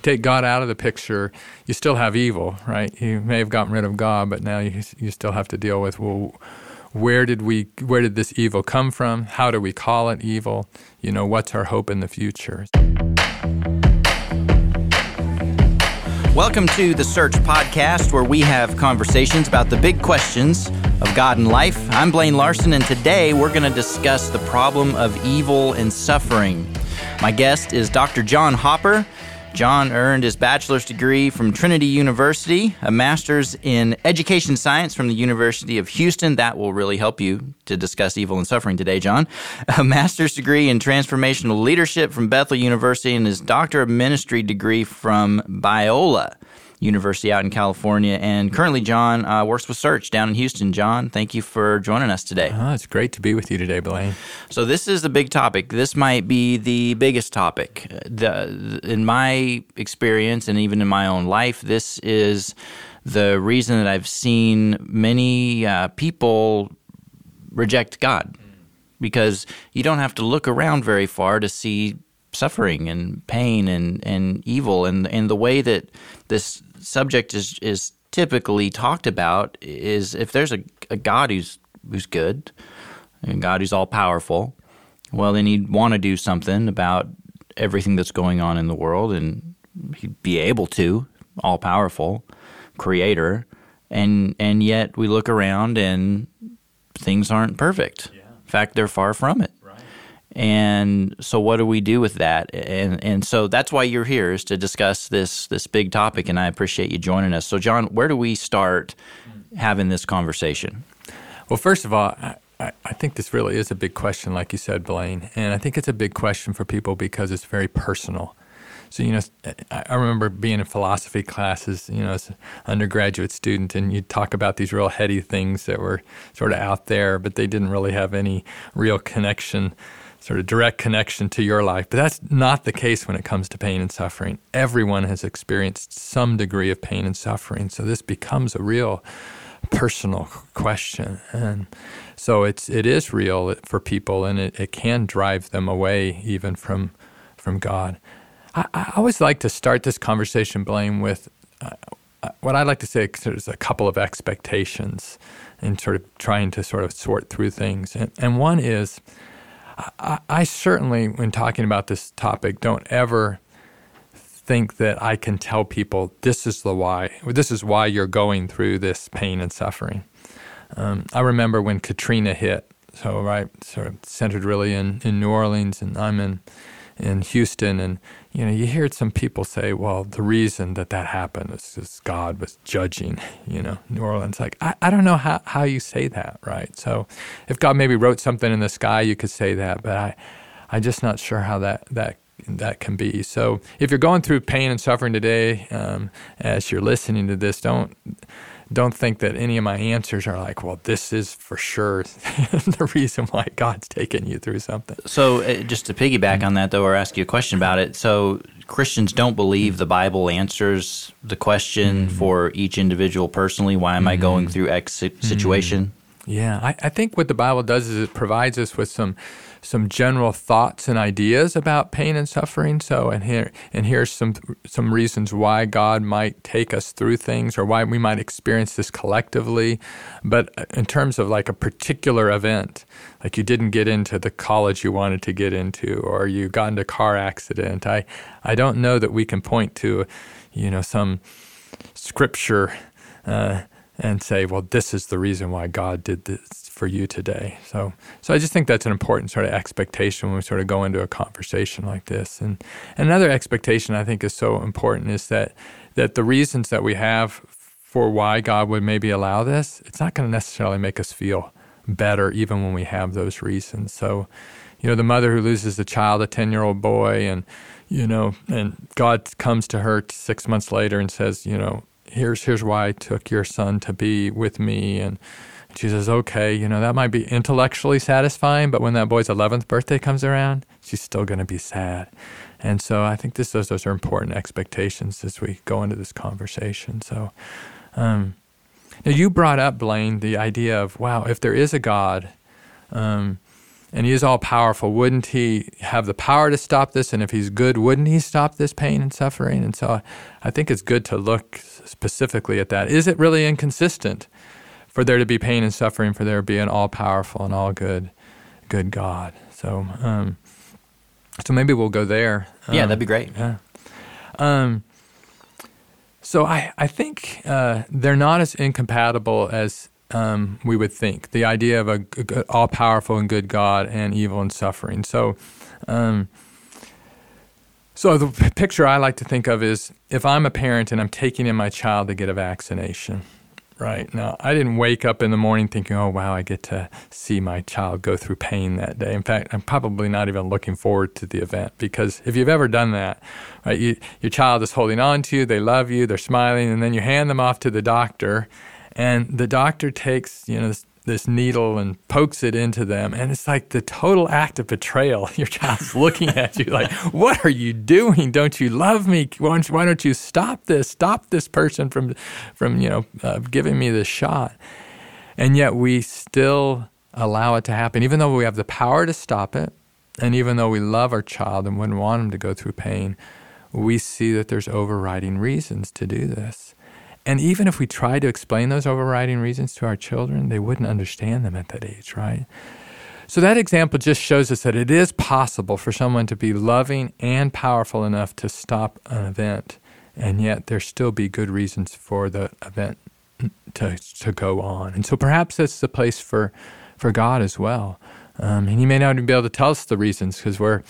you take God out of the picture, you still have evil, right? You may have gotten rid of God, but now you, you still have to deal with, well, where did we where did this evil come from? How do we call it evil? You know, what's our hope in the future? Welcome to the Search Podcast, where we have conversations about the big questions of God and life. I'm Blaine Larson, and today we're going to discuss the problem of evil and suffering. My guest is Dr. John Hopper. John earned his bachelor's degree from Trinity University, a master's in education science from the University of Houston. That will really help you to discuss evil and suffering today, John. A master's degree in transformational leadership from Bethel University, and his doctor of ministry degree from Biola. University out in California. And currently, John uh, works with Search down in Houston. John, thank you for joining us today. Oh, it's great to be with you today, Blaine. So this is the big topic. This might be the biggest topic. The, in my experience, and even in my own life, this is the reason that I've seen many uh, people reject God. Because you don't have to look around very far to see suffering and pain and, and evil and and the way that this subject is is typically talked about is if there's a, a God who's who's good and God who's all powerful, well then he'd want to do something about everything that's going on in the world and he'd be able to, all powerful, creator, and and yet we look around and things aren't perfect. Yeah. In fact, they're far from it. And so, what do we do with that? And and so that's why you're here is to discuss this this big topic. And I appreciate you joining us. So, John, where do we start having this conversation? Well, first of all, I, I think this really is a big question, like you said, Blaine. And I think it's a big question for people because it's very personal. So, you know, I remember being in philosophy classes, you know, as an undergraduate student, and you'd talk about these real heady things that were sort of out there, but they didn't really have any real connection sort of direct connection to your life. But that's not the case when it comes to pain and suffering. Everyone has experienced some degree of pain and suffering. So this becomes a real personal question. And so it's it is real for people and it, it can drive them away even from from God. I, I always like to start this conversation, Blaine, with uh, uh what I like to say is a couple of expectations and sort of trying to sort of sort through things. And, and one is I, I certainly, when talking about this topic, don't ever think that I can tell people this is the why. This is why you're going through this pain and suffering. Um, I remember when Katrina hit. So right, sort of centered really in, in New Orleans, and I'm in in Houston, and you know, you hear some people say, well, the reason that that happened is because God was judging, you know, New Orleans. Like, I, I don't know how, how you say that, right? So if God maybe wrote something in the sky, you could say that, but I, I'm just not sure how that, that, that can be. So if you're going through pain and suffering today, um, as you're listening to this, don't, don't think that any of my answers are like, well, this is for sure the reason why God's taking you through something. So, uh, just to piggyback mm-hmm. on that, though, or ask you a question about it. So, Christians don't believe the Bible answers the question mm-hmm. for each individual personally. Why am mm-hmm. I going through X situation? Mm-hmm. Yeah, I, I think what the Bible does is it provides us with some some general thoughts and ideas about pain and suffering. So, and here and here's some some reasons why God might take us through things, or why we might experience this collectively. But in terms of like a particular event, like you didn't get into the college you wanted to get into, or you got into a car accident, I I don't know that we can point to, you know, some scripture. Uh, and say, well, this is the reason why God did this for you today. So, so I just think that's an important sort of expectation when we sort of go into a conversation like this. And, another expectation I think is so important is that that the reasons that we have for why God would maybe allow this, it's not going to necessarily make us feel better even when we have those reasons. So, you know, the mother who loses a child, a 10 year old boy, and, you know, and God comes to her six months later and says, you know, here's here's why I took your son to be with me and she says, okay, you know, that might be intellectually satisfying, but when that boy's 11th birthday comes around, she's still going to be sad. And so I think this, those, those are important expectations as we go into this conversation. So, um, now you brought up, Blaine, the idea of, wow, if there is a God, um, and he is all powerful, wouldn't he have the power to stop this? And if he's good, wouldn't he stop this pain and suffering? And so I think it's good to look specifically at that. Is it really inconsistent for there to be pain and suffering, for there to be an all powerful and all good, good God? So, um, so maybe we'll go there. Yeah, that'd be great. Yeah. Um, so I, I think uh, they're not as incompatible as um, we would think. The idea of a, a all powerful and good God and evil and suffering. So, um, so the picture I like to think of is if I'm a parent and I'm taking in my child to get a vaccination. Right. Now, I didn't wake up in the morning thinking, oh, wow, I get to see my child go through pain that day. In fact, I'm probably not even looking forward to the event because if you've ever done that, right, you, your child is holding on to you, they love you, they're smiling, and then you hand them off to the doctor, and the doctor takes, you know, this this needle and pokes it into them. And it's like the total act of betrayal. Your child's looking at you like, What are you doing? Don't you love me? Why don't you, stop this? Stop this person from, from you know, uh, giving me this shot. And yet we still allow it to happen, even though we have the power to stop it. And even though we love our child and wouldn't want them to go through pain, we see that there's overriding reasons to do this. And even if we tried to explain those overriding reasons to our children, they wouldn't understand them at that age, right? So that example just shows us that it is possible for someone to be loving and powerful enough to stop an event, and yet there still be good reasons for the event to to go on. And so perhaps that's the place for for God as well. Um, and He may not even be able to tell us the reasons because we're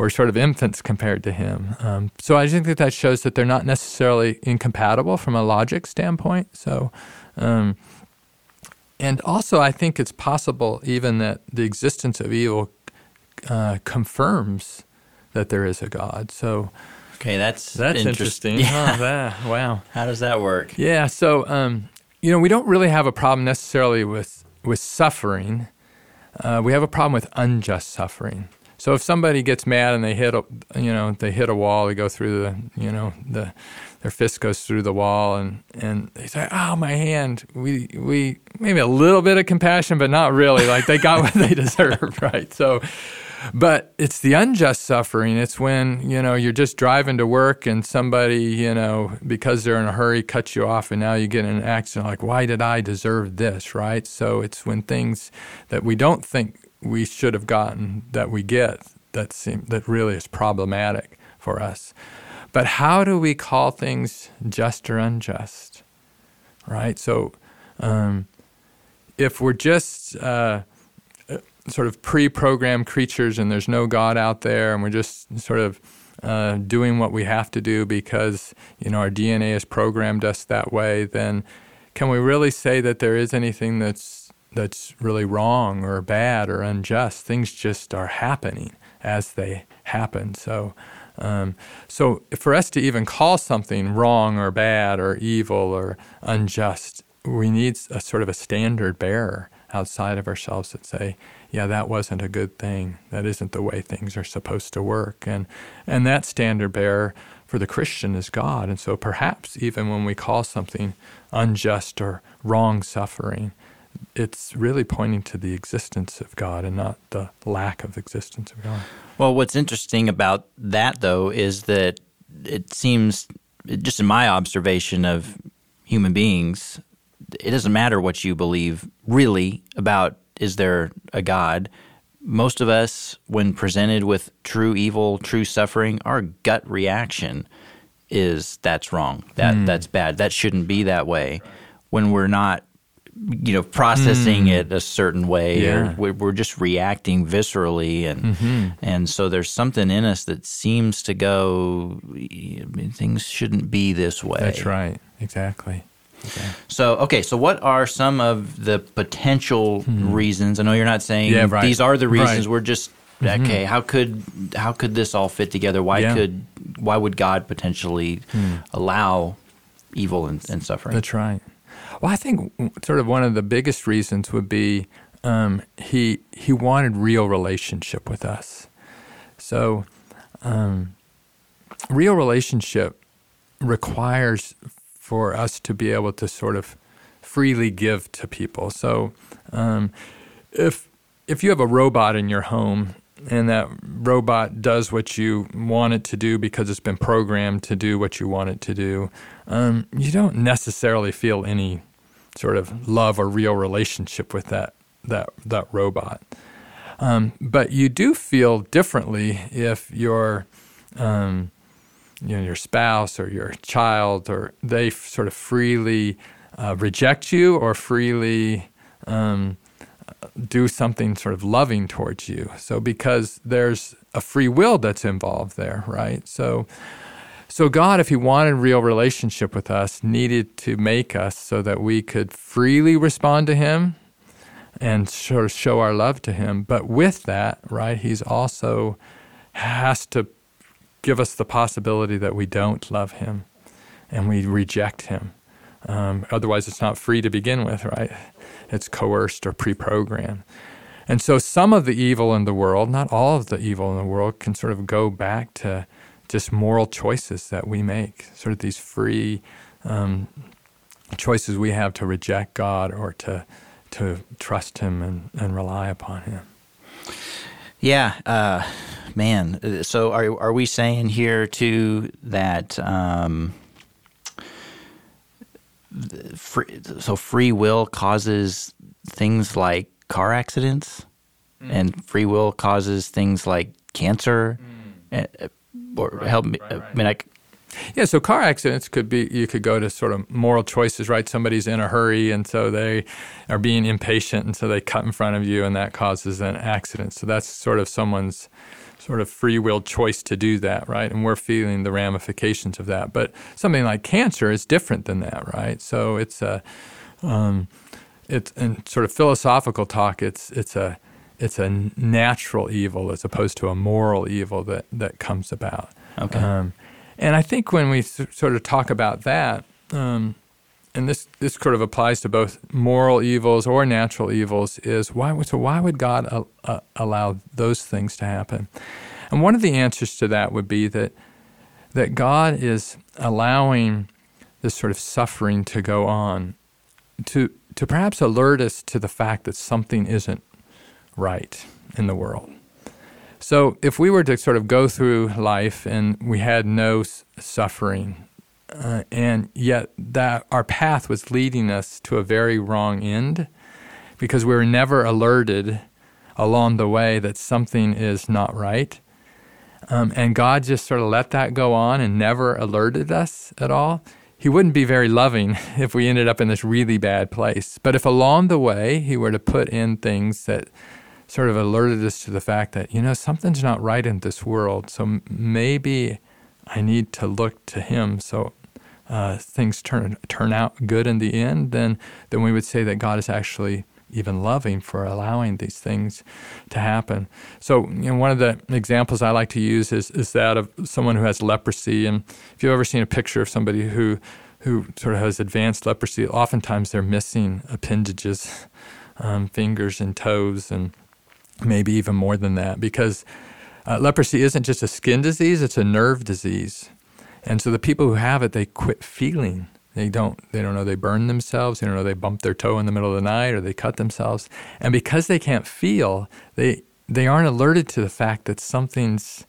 we're sort of infants compared to him. Um, so I think that that shows that they're not necessarily incompatible from a logic standpoint. So, um, and also I think it's possible even that the existence of evil uh, confirms that there is a God. So. Okay, that's that's interesting. interesting. Yeah. Oh, that, wow. How does that work? Yeah. So, um, you know, we don't really have a problem necessarily with with suffering. Uh, we have a problem with unjust suffering. So if somebody gets mad and they hit a, you know, they hit a wall, they go through the, you know, the, their fist goes through the wall and, and they say, oh, my hand. We, we, maybe a little bit of compassion, but not really. Like they got what they deserved, right? So, but it's the unjust suffering. It's when, you know, you're just driving to work and somebody, you know, because they're in a hurry, cuts you off and now you get in an accident. Like, why did I deserve this, right? So it's when things that we don't think we should have gotten that we get that seem that really is problematic for us. But how do we call things just or unjust? Right? So um, if we're just uh, sort of pre-programmed creatures and there's no God out there and we're just sort of uh, doing what we have to do because you know our DNA has programmed us that way, then can we really say that there is anything that's that's really wrong or bad or unjust. Things just are happening as they happen. So, um, so for us to even call something wrong or bad or evil or unjust, we need a sort of a standard bearer outside of ourselves that say, yeah, that wasn't a good thing. That isn't the way things are supposed to work. And and that standard bearer for the Christian is God. And so perhaps even when we call something unjust or wrong suffering, it's really pointing to the existence of God and not the lack of existence of God. Well, what's interesting about that, though, is that it seems, just in my observation of human beings, it doesn't matter what you believe really about is there a God. Most of us, when presented with true evil, true suffering, our gut reaction is that's wrong. That mm. that's bad. That shouldn't be that way. When we're not you know processing mm. it a certain way yeah. or we're just reacting viscerally and mm-hmm. and so there's something in us that seems to go I mean, things shouldn't be this way that's right exactly okay. so okay so what are some of the potential mm. reasons i know you're not saying yeah, right. these are the reasons right. we're just mm-hmm. okay how could how could this all fit together why yeah. could why would god potentially mm. allow evil and, and suffering that's right well, I think sort of one of the biggest reasons would be um, he he wanted real relationship with us. So, um, real relationship requires for us to be able to sort of freely give to people. So, um, if if you have a robot in your home and that robot does what you want it to do because it's been programmed to do what you want it to do, um, you don't necessarily feel any sort of love or real relationship with that that that robot. Um, but you do feel differently if your um, you know your spouse or your child or they sort of freely uh, reject you or freely um, do something sort of loving towards you. So because there's a free will that's involved there, right? So so God, if He wanted a real relationship with us, needed to make us so that we could freely respond to Him and sort of show our love to Him. But with that, right, He's also has to give us the possibility that we don't love Him and we reject Him. Um, otherwise, it's not free to begin with, right? It's coerced or pre programmed. And so, some of the evil in the world, not all of the evil in the world, can sort of go back to just moral choices that we make, sort of these free um, choices we have to reject God or to to trust Him and, and rely upon Him. Yeah, uh, man. So are are we saying here too that um, free, so free will causes things like car accidents, mm. and free will causes things like cancer, mm. And, or right, help me. Right, right. I mean, I. Yeah, so car accidents could be you could go to sort of moral choices, right? Somebody's in a hurry and so they are being impatient and so they cut in front of you and that causes an accident. So that's sort of someone's sort of free will choice to do that, right? And we're feeling the ramifications of that. But something like cancer is different than that, right? So it's a, um, it's in sort of philosophical talk. It's it's a it's a natural evil as opposed to a moral evil that that comes about. Okay. Um, and I think when we sort of talk about that, um, and this this sort of applies to both moral evils or natural evils, is why so why would God uh, uh, allow those things to happen? And one of the answers to that would be that that God is allowing this sort of suffering to go on to to perhaps alert us to the fact that something isn't right in the world. So if we were to sort of go through life and we had no suffering uh, and yet that our path was leading us to a very wrong end because we were never alerted along the way that something is not right. Um, and God just sort of let that go on and never alerted us at all. He wouldn't be very loving if we ended up in this really bad place. But if along the way He were to put in things that sort of alerted us to the fact that, you know, something's not right in this world. So maybe I need to look to Him. So uh, things turn turn out good in the end, then then we would say that God is actually even loving for allowing these things to happen. So, you know, one of the examples I like to use is is that of someone who has leprosy. And if you've ever seen a picture of somebody who who sort of has advanced leprosy, oftentimes they're missing appendages, um, fingers and toes, and maybe even more than that, because uh, leprosy isn't just a skin disease; it's a nerve disease. And so the people who have it, they quit feeling. They don't they don't know they burn themselves, they don't know they bump their toe in the middle of the night or they cut themselves. And because they can't feel, they they aren't alerted to the fact that something's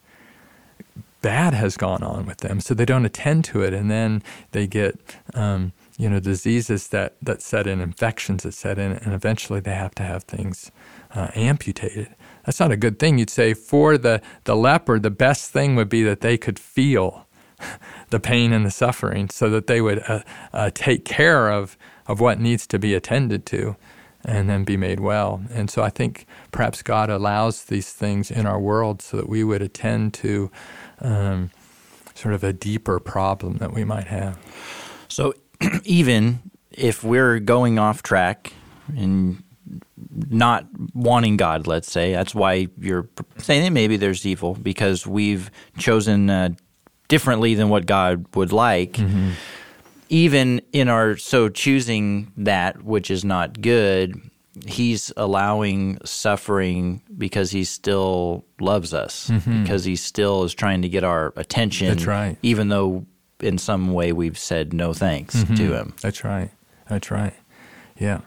bad has gone on with them. So they don't attend to it and then they get um, you know, diseases that, that set in, infections that set in, and eventually they have to have things uh, amputated. That's not a good thing. You'd say for the, the leper, the best thing would be that they could feel the pain and the suffering so that they would uh, uh, take care of, of what needs to be attended to and then be made well. And so I think perhaps God allows these things in our world so that we would attend to um, sort of a deeper problem that we might have. So even if we're going off track and not wanting God, let's say, that's why you're saying that maybe there's evil because we've chosen uh, differently than what God would like. Mm-hmm. Even in our so choosing that which is not good, He's allowing suffering because He still loves us, mm-hmm. because He still is trying to get our attention. That's right. Even though in some way we've said no thanks mm-hmm. to Him. That's right. That's right. Yeah.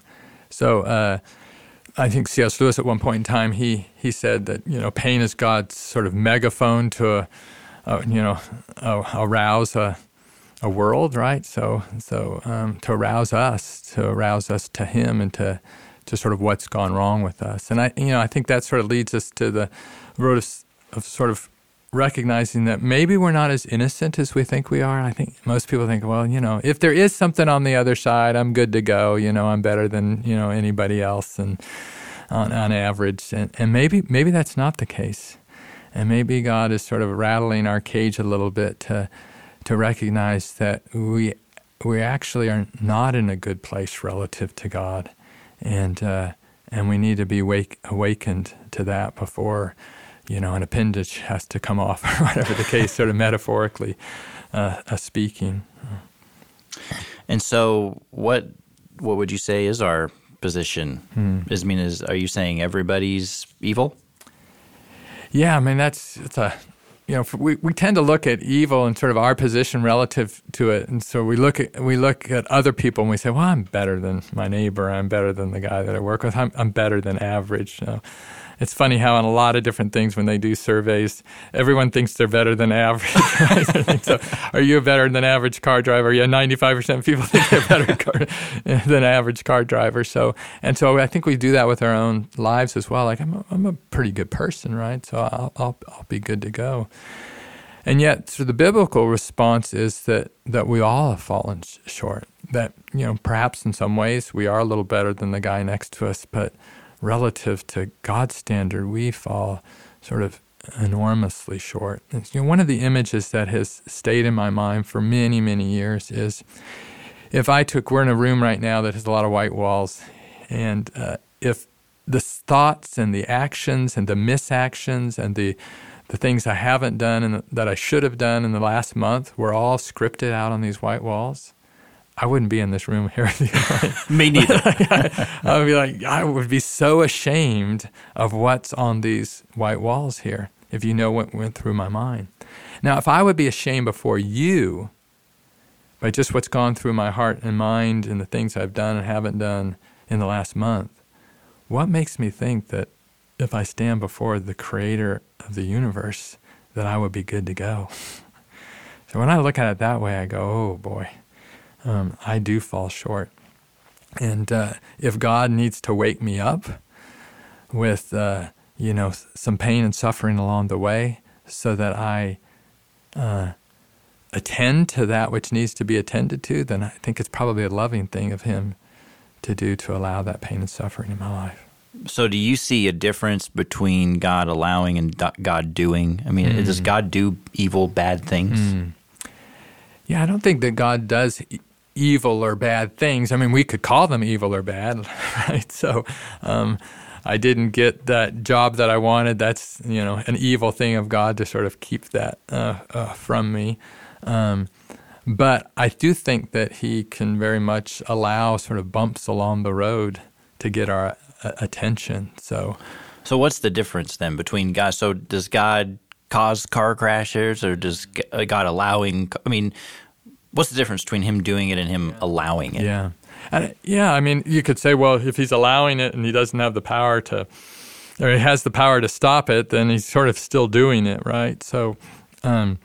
So, uh, I think C.S. Lewis at one point in time he he said that you know pain is God's sort of megaphone to a, a you know a, arouse a a world, right? So so um, to arouse us, to arouse us to Him, and to to sort of what's gone wrong with us. And I you know I think that sort of leads us to the road of, of sort of recognizing that maybe we're not as innocent as we think we are. I think most people think, well, you know, if there is something on the other side, I'm good to go. You know, I'm better than you know anybody else, and on, on average, and, and maybe maybe that's not the case, and maybe God is sort of rattling our cage a little bit to to recognize that we we actually are not in a good place relative to God, and uh, and we need to be wake, awakened to that before you know, an appendage has to come off, or whatever the case, sort of metaphorically uh, uh, speaking. And so, what what would you say is our position? Hmm. Is I mean, is are you saying everybody's evil? Yeah, I mean that's it's a you know we, we tend to look at evil and sort of our position relative to it, and so we look at we look at other people and we say, well, I'm better than my neighbor, I'm better than the guy that I work with, I'm, I'm better than average. You know? It's funny how on a lot of different things when they do surveys, everyone thinks they're better than average. So, are you a better than average car driver? Yeah, ninety five percent of people think they're better car, than average car driver. So, and so I think we do that with our own lives as well. Like I'm, a, I'm a pretty good person, right? So I'll, I'll, I'll be good to go. And yet, so the biblical response is that that we all have fallen short. That you know, perhaps in some ways we are a little better than the guy next to us, but relative to God's standard, we fall sort of enormously short. You know, one of the images that has stayed in my mind for many, many years is if I took, we're in a room right now that has a lot of white walls, and uh, if the thoughts and the actions and the misactions and the the things I haven't done and that I should have done in the last month were all scripted out on these white walls. I wouldn't be in this room here. Me neither. I would be like, I would be so ashamed of what's on these white walls here if you know what went through my mind. Now, if I would be ashamed before you by just what's gone through my heart and mind and the things I've done and haven't done in the last month, what makes me think that if I stand before the creator of the universe, that I would be good to go? So when I look at it that way, I go, oh boy um, I do fall short. And uh, if God needs to wake me up with, uh, you know, some pain and suffering along the way so that I uh, attend to that which needs to be attended to, then I think it's probably a loving thing of Him to do to allow that pain and suffering in my life. So, do you see a difference between God allowing and God doing? I mean, mm. does God do evil, bad things? Mm. Yeah, I don't think that God does evil or bad things. I mean, we could call them evil or bad, right? So, um, I didn't get that job that I wanted. That's you know an evil thing of God to sort of keep that uh, uh, from me. Um, but I do think that He can very much allow sort of bumps along the road to get our uh, attention. So, so what's the difference then between God? So does God cause car crashes, or does God allowing? I mean, what's the difference between him doing it and him allowing it? Yeah. And yeah, I mean, you could say, well, if he's allowing it and he doesn't have the power to, or he has the power to stop it, then he's sort of still doing it, right? So, um,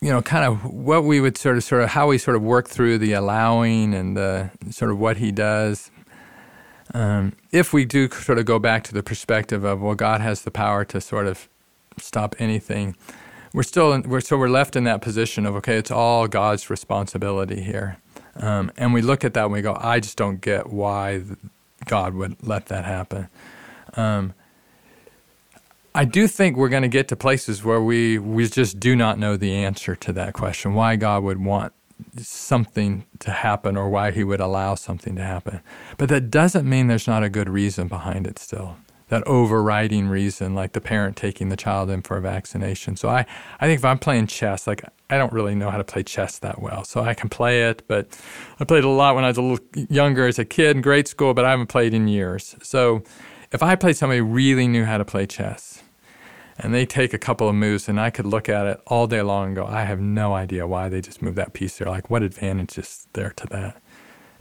you know, kind of what we would sort of, sort of, how we sort of work through the allowing and the sort of what he does. Um, if we do sort of go back to the perspective of, well, God has the power to sort of stop anything we're still in, we're, so we're left in that position of okay, it's all God's responsibility here, um, and we look at that and we go, I just don't get why God would let that happen. Um, I do think we're going to get to places where we we just do not know the answer to that question, why God would want something to happen or why He would allow something to happen. But that doesn't mean there's not a good reason behind it still that overriding reason, like the parent taking the child in for a vaccination. So I, I think if I'm playing chess, like I don't really know how to play chess that well. So I can play it, but I played a lot when I was a little younger as a kid in grade school, but I haven't played in years. So if I played somebody really knew how to play chess, and they take a couple of moves, and I could look at it all day long and go, I have no idea why they just moved that piece there. Like, what advantage is there to that?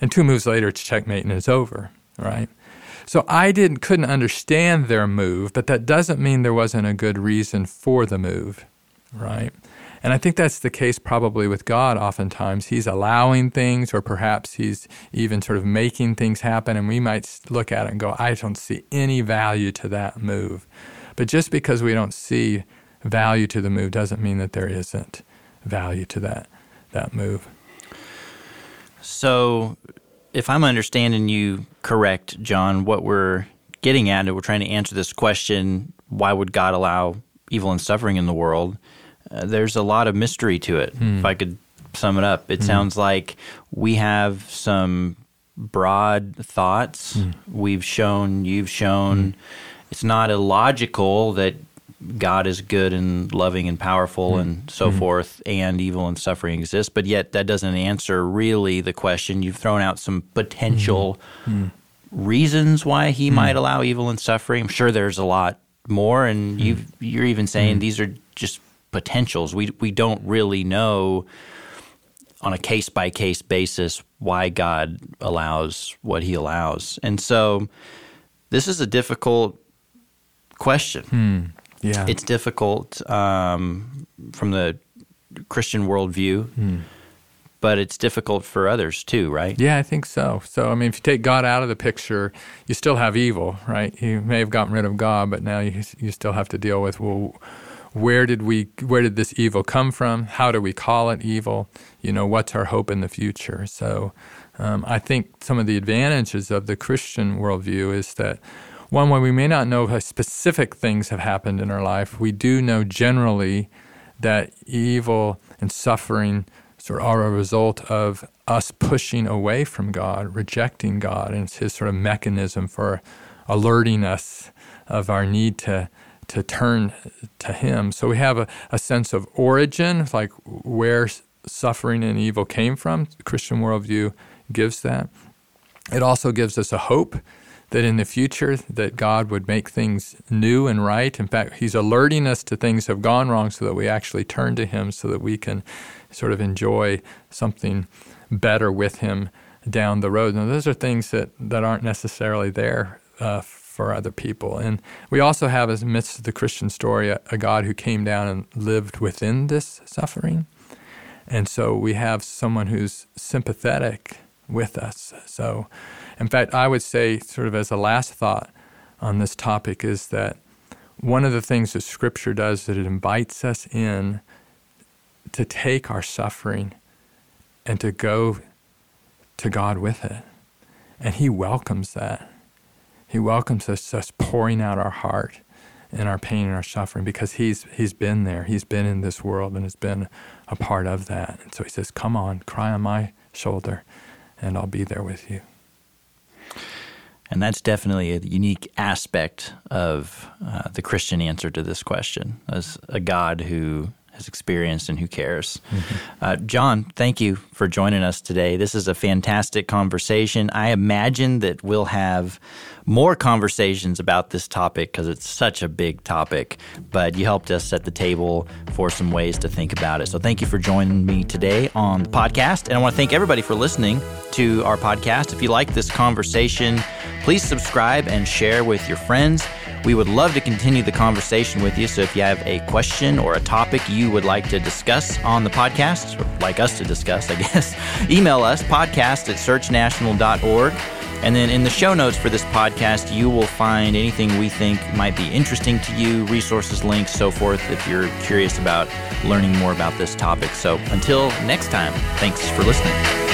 And two moves later, it's checkmate and it's over, right? So I didn't couldn't understand their move, but that doesn't mean there wasn't a good reason for the move, right? And I think that's the case probably with God oftentimes. He's allowing things, or perhaps He's even sort of making things happen, and we might look at it and go, I don't see any value to that move. But just because we don't see value to the move doesn't mean that there isn't value to that, that move. So, if I'm understanding you correct, John, what we're getting at, and we're trying to answer this question why would God allow evil and suffering in the world? Uh, there's a lot of mystery to it. Mm. If I could sum it up, it mm. sounds like we have some broad thoughts. Mm. We've shown, you've shown. Hmm. It's not illogical that God is good and loving and powerful mm. and so mm. forth, and evil and suffering exist. But yet, that doesn't answer really the question. You've thrown out some potential mm. reasons why He might allow evil and suffering. I'm sure there's a lot more, and you you're even saying these are just potentials. We we don't really know on a case by case basis why God allows what He allows, and so this is a difficult question. Yeah, it's difficult um, from the Christian worldview. Hmm. But it's difficult for others too, right? Yeah, I think so. So, I mean, if you take God out of the picture, you still have evil, right? You may have gotten rid of God, but now you, you still have to deal with, well, where did we where did this evil come from how do we call it evil you know what's our hope in the future so um, i think some of the advantages of the christian worldview is that one way we may not know how specific things have happened in our life we do know generally that evil and suffering sort of are a result of us pushing away from god rejecting god and it's his sort of mechanism for alerting us of our need to to turn to Him. So we have a, a sense of origin, like where suffering and evil came from. The Christian worldview gives that. It also gives us a hope that in the future that God would make things new and right. In fact, He's alerting us to things have gone wrong so that we actually turn to Him so that we can sort of enjoy something better with Him down the road. Now, those are things that, that aren't necessarily there uh, for other people. And we also have, as midst of the Christian story, a, a God who came down and lived within this suffering. And so we have someone who's sympathetic with us. So, in fact, I would say, sort of as a last thought on this topic, is that one of the things that Scripture does is that it invites us in to take our suffering and to go to God with it. And He welcomes that. He welcomes us, us pouring out our heart and our pain and our suffering because he's he's been there. He's been in this world and has been a part of that. And so he says, "Come on, cry on my shoulder, and I'll be there with you." And that's definitely a unique aspect of uh, the Christian answer to this question, as a God who has experienced and who cares. Mm-hmm. Uh, John, thank you for joining us today. This is a fantastic conversation. I imagine that we'll have more conversations about this topic because it's such a big topic, but you helped us set the table for some ways to think about it. So thank you for joining me today on the podcast. And I want to thank everybody for listening to our podcast. If you like this conversation, please subscribe and share with your friends. We would love to continue the conversation with you. So if you have a question or a topic you would like to discuss on the podcast, or like us to discuss, I guess, email us podcast at searchnational.org. And then in the show notes for this podcast, you will find anything we think might be interesting to you, resources, links, so forth, if you're curious about learning more about this topic. So until next time, thanks for listening.